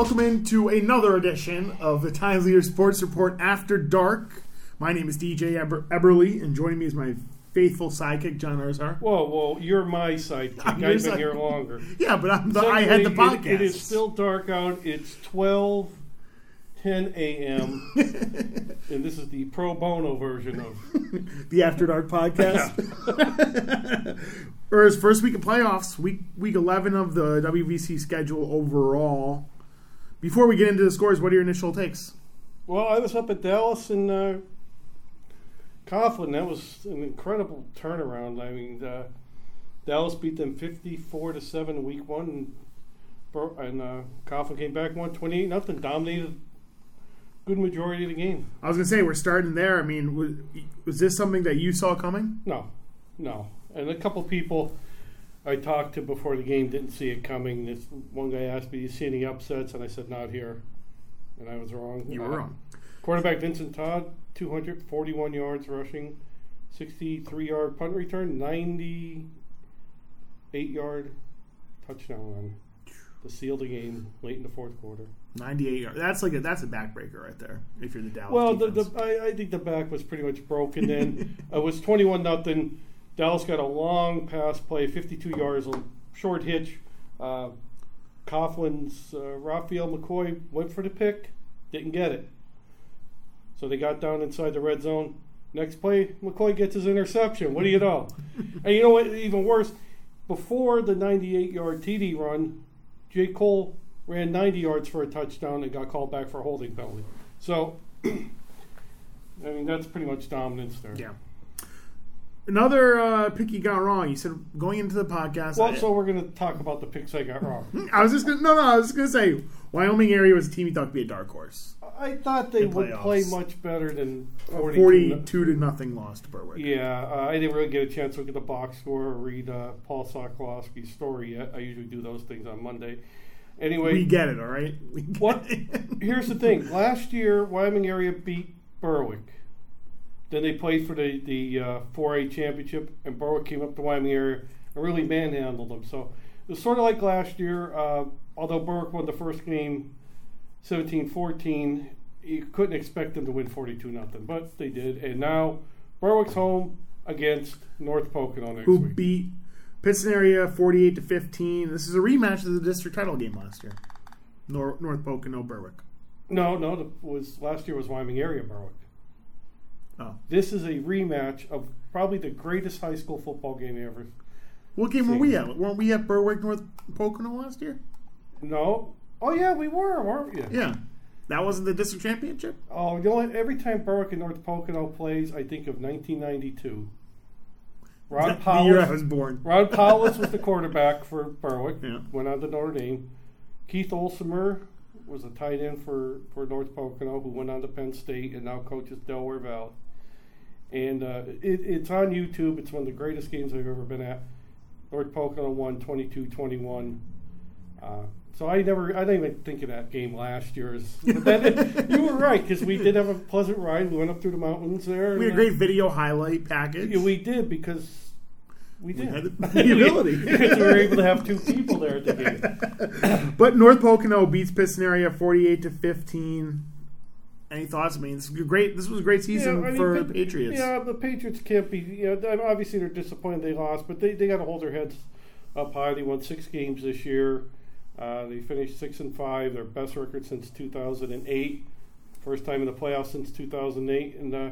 welcome into another edition of the Times Leader Sports Report After Dark. My name is DJ Eber- Eberle, and joining me is my faithful sidekick, John Erzar. Whoa, whoa, you're my sidekick. I'm I've your been side- here longer. Yeah, but I'm the, I had the Secondly, podcast. it- it is still dark out. It's 12, 10 a.m. and this is the pro bono version of. the After Dark podcast. or his first week of playoffs, week week eleven of the WVC schedule overall. Before we get into the scores, what are your initial takes? Well, I was up at Dallas and uh, Coughlin. That was an incredible turnaround. I mean, uh, Dallas beat them 54 to 7 in week one. And, and uh, Coughlin came back, won 28 nothing, dominated good majority of the game. I was gonna say we're starting there. I mean, was, was this something that you saw coming? No, no. And a couple people I talked to before the game didn't see it coming. This one guy asked me, "Do you see any upsets?" And I said, "Not here," and I was wrong. You were wrong. Quarterback Vincent Todd, 241 yards rushing, 63 yard punt return, 98 yard touchdown run to seal the game late in the fourth quarter. Ninety-eight yards. That's like a that's a backbreaker right there. If you're the Dallas. Well, the, the, I, I think the back was pretty much broken. Then it was twenty-one nothing. Dallas got a long pass play, fifty-two yards, a short hitch. Uh, Coughlin's uh, Raphael McCoy went for the pick, didn't get it. So they got down inside the red zone. Next play, McCoy gets his interception. What do you know? and you know what? Even worse, before the 98-yard TD run, J. Cole ran 90 yards for a touchdown and got called back for a holding penalty. So, I mean, that's pretty much dominance there. yeah. Another uh, pick you got wrong. You said going into the podcast. Well, I, so we're going to talk about the picks I got wrong. I was just gonna no no. I was just gonna say Wyoming area was a team you thought could be a dark horse. I thought they would play much better than 42. Forty-two to nothing lost to Berwick. Yeah, uh, I didn't really get a chance to look at the box score or read uh, Paul Sokolowski's story yet. I usually do those things on Monday. Anyway, We get it, all right. What? Here's the thing. Last year, Wyoming area beat Berwick. Then they played for the the uh, 4A championship, and Berwick came up to Wyoming area and really manhandled them. So it was sort of like last year. Uh, although Berwick won the first game, 17-14, you couldn't expect them to win 42 nothing, but they did. And now Berwick's home against North Pocono next Who week. beat Pittston area forty-eight to fifteen. This is a rematch of the district title game last year. Nor- North Pocono Berwick. no, no, the, was last year was Wyoming area Berwick. Oh, This is a rematch of probably the greatest high school football game ever. what game were we at? Weren't we at Berwick North Pocono last year? No. Oh yeah, we were, weren't we? Yeah, that wasn't the district championship. Oh, you know? Every time Berwick and North Pocono plays, I think of 1992. Ron the year I Powell. was born. Ron Powell was the quarterback for Berwick. Yeah. Went on to Notre Dame. Keith Olsommer was a tight end for, for North Pocono, who went on to Penn State and now coaches Delaware Valley. And uh, it, it's on YouTube. It's one of the greatest games I've ever been at. North Pocono won 22-21. Uh, so I never, I didn't even think of that game last year. But then you were right because we did have a pleasant ride. We went up through the mountains there. We had a great video highlight package. uh, we did because we We did. had the ability. because we were able to have two people there at the game. But North Pocono beats Pittston area forty-eight to fifteen. Any thoughts? I mean, this was a great. This was a great season Yeah, I mean, for the Patriots. Yeah, the Patriots can't be. You know, obviously they're disappointed they lost, but they, they got to hold their heads up high. They won six games this year. Uh, they finished six and five, their best record since 2008. First time in the playoffs since 2008. And uh,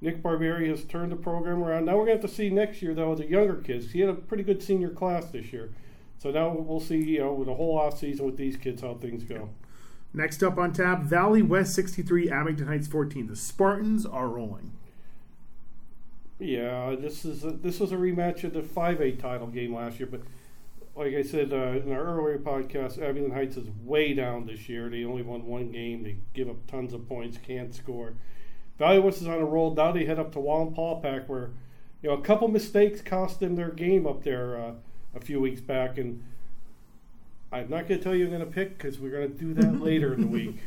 Nick Barberi has turned the program around. Now we're going to have to see next year though the younger kids. He had a pretty good senior class this year. So now we'll see, you know, with the whole off season with these kids how things go. Next up on tap, Valley West sixty-three, Abington Heights fourteen. The Spartans are rolling. Yeah, this is a, this was a rematch of the five A title game last year, but like I said uh, in our earlier podcast, Abington Heights is way down this year. They only won one game. They give up tons of points, can't score. Valley West is on a roll. Now they head up to Wallenpaupack, where you know a couple mistakes cost them their game up there uh, a few weeks back, and I'm not going to tell you I'm going to pick because we're going to do that later in the week.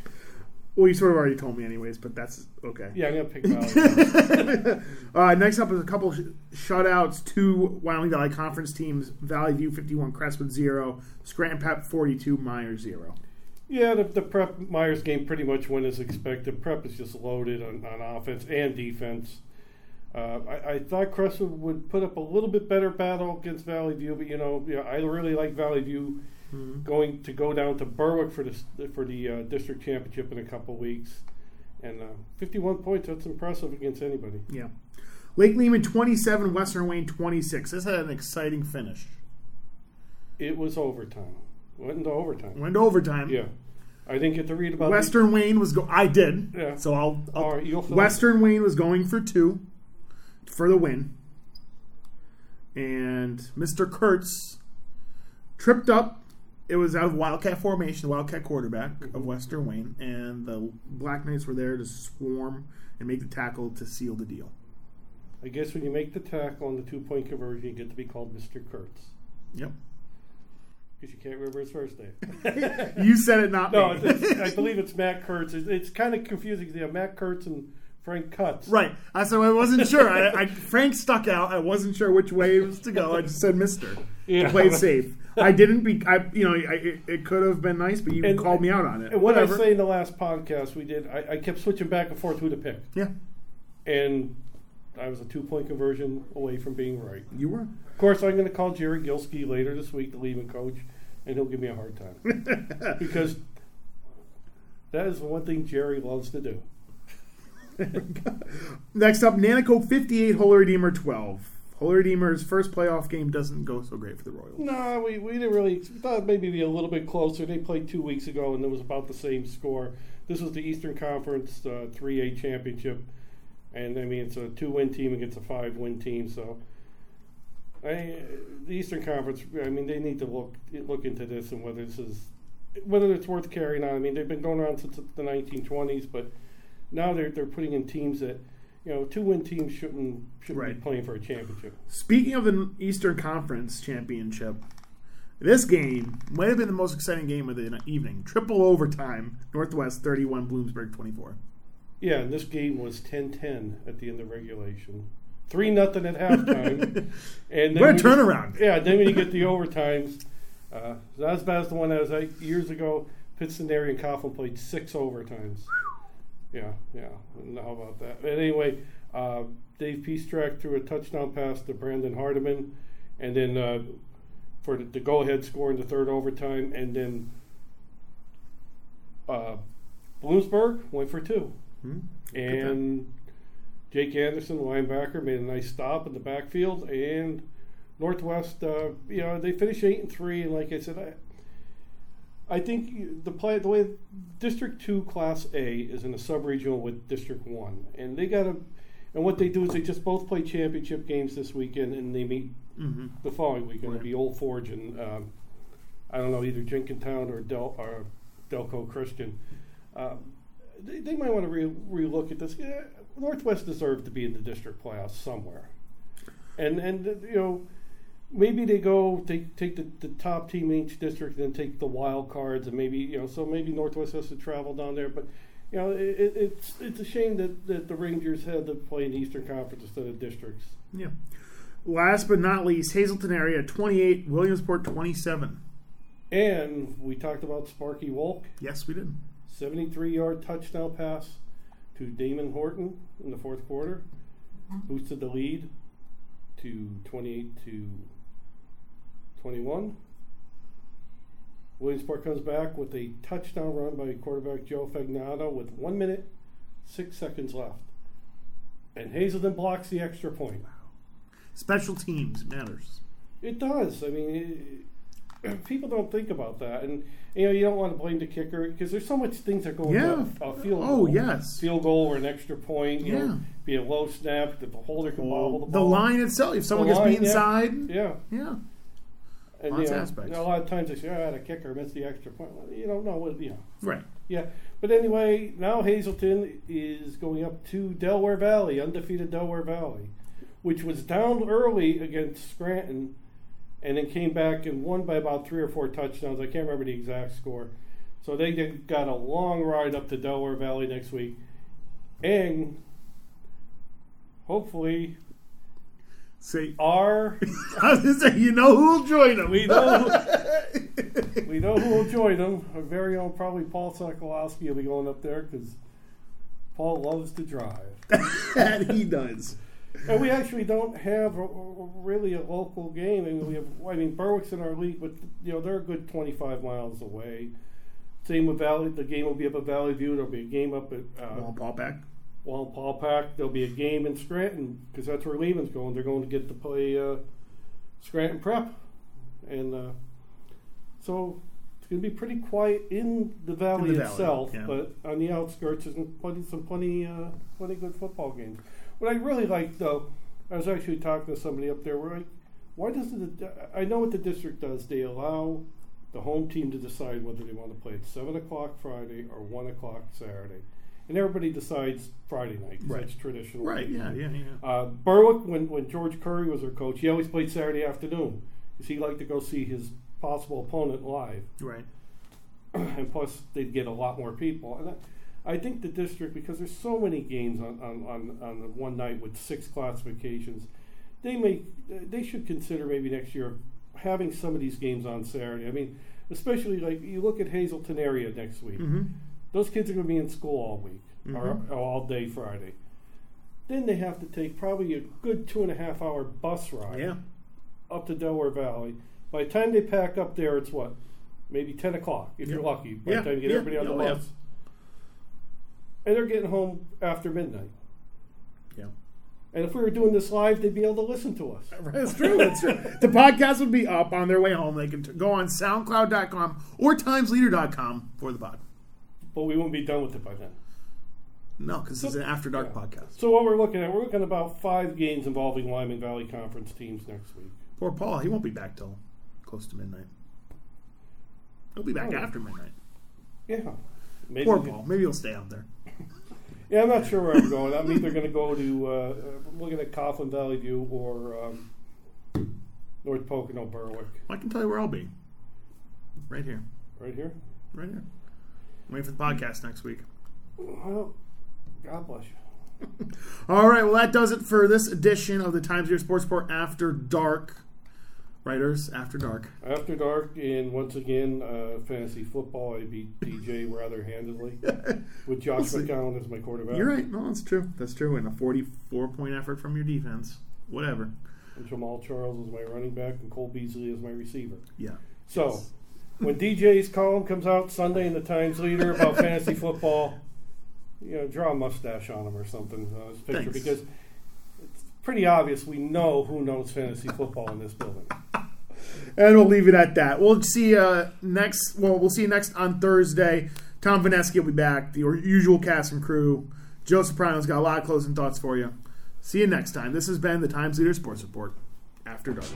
Well, you sort of already told me, anyways, but that's okay. Yeah, I'm going to pick Valley. uh, next up is a couple sh- shutouts to Wyoming Valley Conference teams: Valley View fifty-one, Crestwood zero, Scranton Prep forty-two, Meyers zero. Yeah, the, the prep Meyers game pretty much went as expected. Prep is just loaded on, on offense and defense. Uh, I, I thought Crestwood would put up a little bit better battle against Valley View, but you know, you know I really like Valley View Mhm. going to go down to Berwick for the for the uh, district championship in a couple weeks, and uh, 51 points. That's impressive against anybody. Yeah. Lake Lehman 27, Western Wayne 26. This had an exciting finish. It was overtime. Went into overtime. Went to overtime. Yeah, I didn't get to read about the- Western Wayne was go. I did. Yeah. So I'll. I'll All right, Western Wayne was going for two for the win, and Mr. Kurtz tripped up. It was out of Wildcat formation, Wildcat quarterback of Western Wayne, and the Black Knights were there to swarm and make the tackle to seal the deal. I guess when you make the tackle on the two point conversion, you get to be called Mr. Kurtz Yep. because you can't remember his first name. You said it, not no, me. it's, I believe it's Matt Kurtz. It's, it's kind of confusing. because you have Matt Kurtz and Frank Cuts. Right. I so I wasn't sure. I, I Frank stuck out. I wasn't sure which way it was to go. I just said Mister. Yeah. Played safe. I didn't be. I you know I, it, it could have been nice, but you And- called me out on it. And what I Whatever. say in the last podcast we did, I, I kept switching back and forth who to pick, Yeah, and I was a two point conversion away from being right. you were. Of course, I'm going to call Jerry Gilski later this week, the Lehman coach, and he'll give me a hard time because that is the one thing Jerry loves to do. Next up, Nanticoke 58, Holy Redeemer 12. Holy Redeemer's first playoff game doesn't go so great for the Royals. No, we, we didn't really. We thought maybe be a little bit closer. They played two weeks ago, and it was about the same score. This was the Eastern Conference uh, 3A championship, and I mean it's a two-win team against a five-win team. So, I, the Eastern Conference. I mean, they need to look look into this and whether this is whether it's worth carrying on. I mean, they've been going around since the 1920s, but now they're they're putting in teams that. You know, two-win teams shouldn't shouldn't Right. be playing for a championship. Speaking of the Eastern Conference Championship, this game might have been the most exciting game of the evening. Triple overtime, Northwest 31, Bloomsburg 24. Yeah, and this game was 10-10 at the end of regulation. Three nothing at halftime, and then What a turnaround. yeah, then when you get the overtimes, uh, not as bad as the one that was like years ago. Pittston and Coughlin played six overtimes. Yeah, yeah. And how about that? But anyway, uh, Dave Peastrack threw a touchdown pass to Brandon Hardiman, and then uh, for the, the go-ahead score in the third overtime, and then uh, Bloomsburg went for two. Hmm? And Jake Anderson, linebacker, made a nice stop in the backfield. And Northwest, uh, you know, they finished eight and three. And like I said, I, I think the play, the way District Two Class A is in a sub-regional with District One, and they got to. And what they do is they just both play championship games this weekend, and they meet hmm the following weekend. It'll be Old Forge and um, I don't know either Jenkintown or Del or Delco Christian. Um, they, they might want to re- relook at this. Yeah, Northwest deserved to be in the district playoffs somewhere, and and you know maybe they go take take the, the top team in each district and then take the wild cards and maybe you know so maybe Northwest has to travel down there, but. You know, it, it, it's it's a shame that, that the Rangers had to play in the Eastern Conference instead of districts. Yeah. Last but not least, Hazleton area 28, Williamsport 27. And we talked about Sparky Wolk, Yes, we did. 73 yard touchdown pass to Damon Horton in the fourth quarter, mm-hmm. boosted the lead to 28 to 21. Williamsport comes back with a touchdown run by quarterback Joe Fagnano with one minute, six seconds left. And Hazleton blocks the extra point. Special teams matters. It does. I mean, it, people don't think about that, and you know, you don't want to blame the kicker because there's so much things that go Yeah. into a, a field Oh, goal. yes. field goal or an extra point. You Yeah. know, be a low snap that the holder can bobble the ball. The line itself, if someone The gets line, beat yeah. inside, Yeah, yeah. And Lots you of know, a lot of times they say, "Oh, the kicker missed the extra point." Well, you don't know what you know. Right. Yeah, but anyway, now Hazleton is going up to Delaware Valley, undefeated Delaware Valley, which was down early against Scranton, and then came back and won by about three or four touchdowns. I can't remember the exact score. So they got a long ride up to Delaware Valley next week, and hopefully Say, our I was say, you know who will join them. we know we know who will join them. Our very own, probably Paul Sokolowski will be going up there because Paul loves to drive. and he does. And we actually don't have a, a- really a local game. I mean, we have. I mean, Berwick's in our league, but you know they're a good twenty-five miles away. Same with Valley. The game will be up at Valley View. There'll be a game up at uh, Well, Paul Wallenpaupack, there'll be a game in Scranton because that's where Lehman's going. They're going to get to play uh, Scranton Prep, and uh, so it's going to be pretty quiet in the valley In the valley, itself, yeah. but on the outskirts, there's plenty, some plenty, uh, plenty good football games. What I really like, though, I was actually talking to somebody up there. Where I, why doesn't the I know what the district does? They allow the home team to decide whether they want to play at seven o'clock Friday or one o'clock Saturday, and everybody decides Friday night 'cause Right. that's traditional. Right, yeah, yeah, yeah. Uh, Berwick, when, when George Curry was their coach, he always played Saturday afternoon because he liked to go see his possible opponent live, Right. and plus they'd get a lot more people. And I, I think the district, because there's so many games on, on, on, on the one night with six classifications, they may they should consider maybe next year having some of these games on Saturday. I mean, especially like you look at Hazleton area next week. Mm-hmm. Those kids are going to be in school all week Mhm. or, or all day Friday. Then they have to take probably a good two and a half hour bus ride Yeah. up to Delaware Valley. By the time they pack up there, it's what? Maybe 10 o'clock, if Yeah. you're lucky, by Yeah, the time you get yeah, everybody on the bus. And they're getting home after midnight. Yeah. And if we were doing this live, they'd be able to listen to us. That's true. That's true. The podcast would be up on their way home. They can t- go on SoundCloud.com or TimesLeader.com for the pod. But we won't be done with it by then. No, because it's an After Dark Yeah. podcast. So what we're looking at, we're looking at about five games involving Wyoming Valley Conference teams next week. Poor Paul. He won't be back till close to midnight. He'll be back Oh. after midnight. Yeah. Maybe Poor Paul. Maybe he'll stay out there. Yeah, I'm not sure where I'm going. I'm either going to go to uh, I'm looking at Coughlin Valley View or um, North Pocono Berwick. I can tell you where I'll be. Right here. Right here. Right here. Wait for the podcast next week. Well, God bless you. All right, well, that does it for this edition of the Times New Sports Report After Dark. Writers After Dark. After dark, and once again, uh, fantasy football. I beat DJ rather handily with Josh We'll. McCown as my quarterback. You're right. No, that's true. That's true. And a 44 point effort from your defense. Whatever. And Jamaal Charles is my running back, and Cole Beasley is my receiver. Yeah. So, when DJ's column comes out Sunday in the Times Leader about fantasy football, you know, draw a mustache on him or something on his picture Thanks. because it's pretty obvious we know who knows fantasy football in this building. And we'll leave it at that. We'll see you next. Well, we'll see you next on Thursday. Tom Vaneski will be back. The usual cast and crew. Joe Soprano's got a lot of closing thoughts for you. See you next time. This has been the Times Leader Sports Report. After Dark.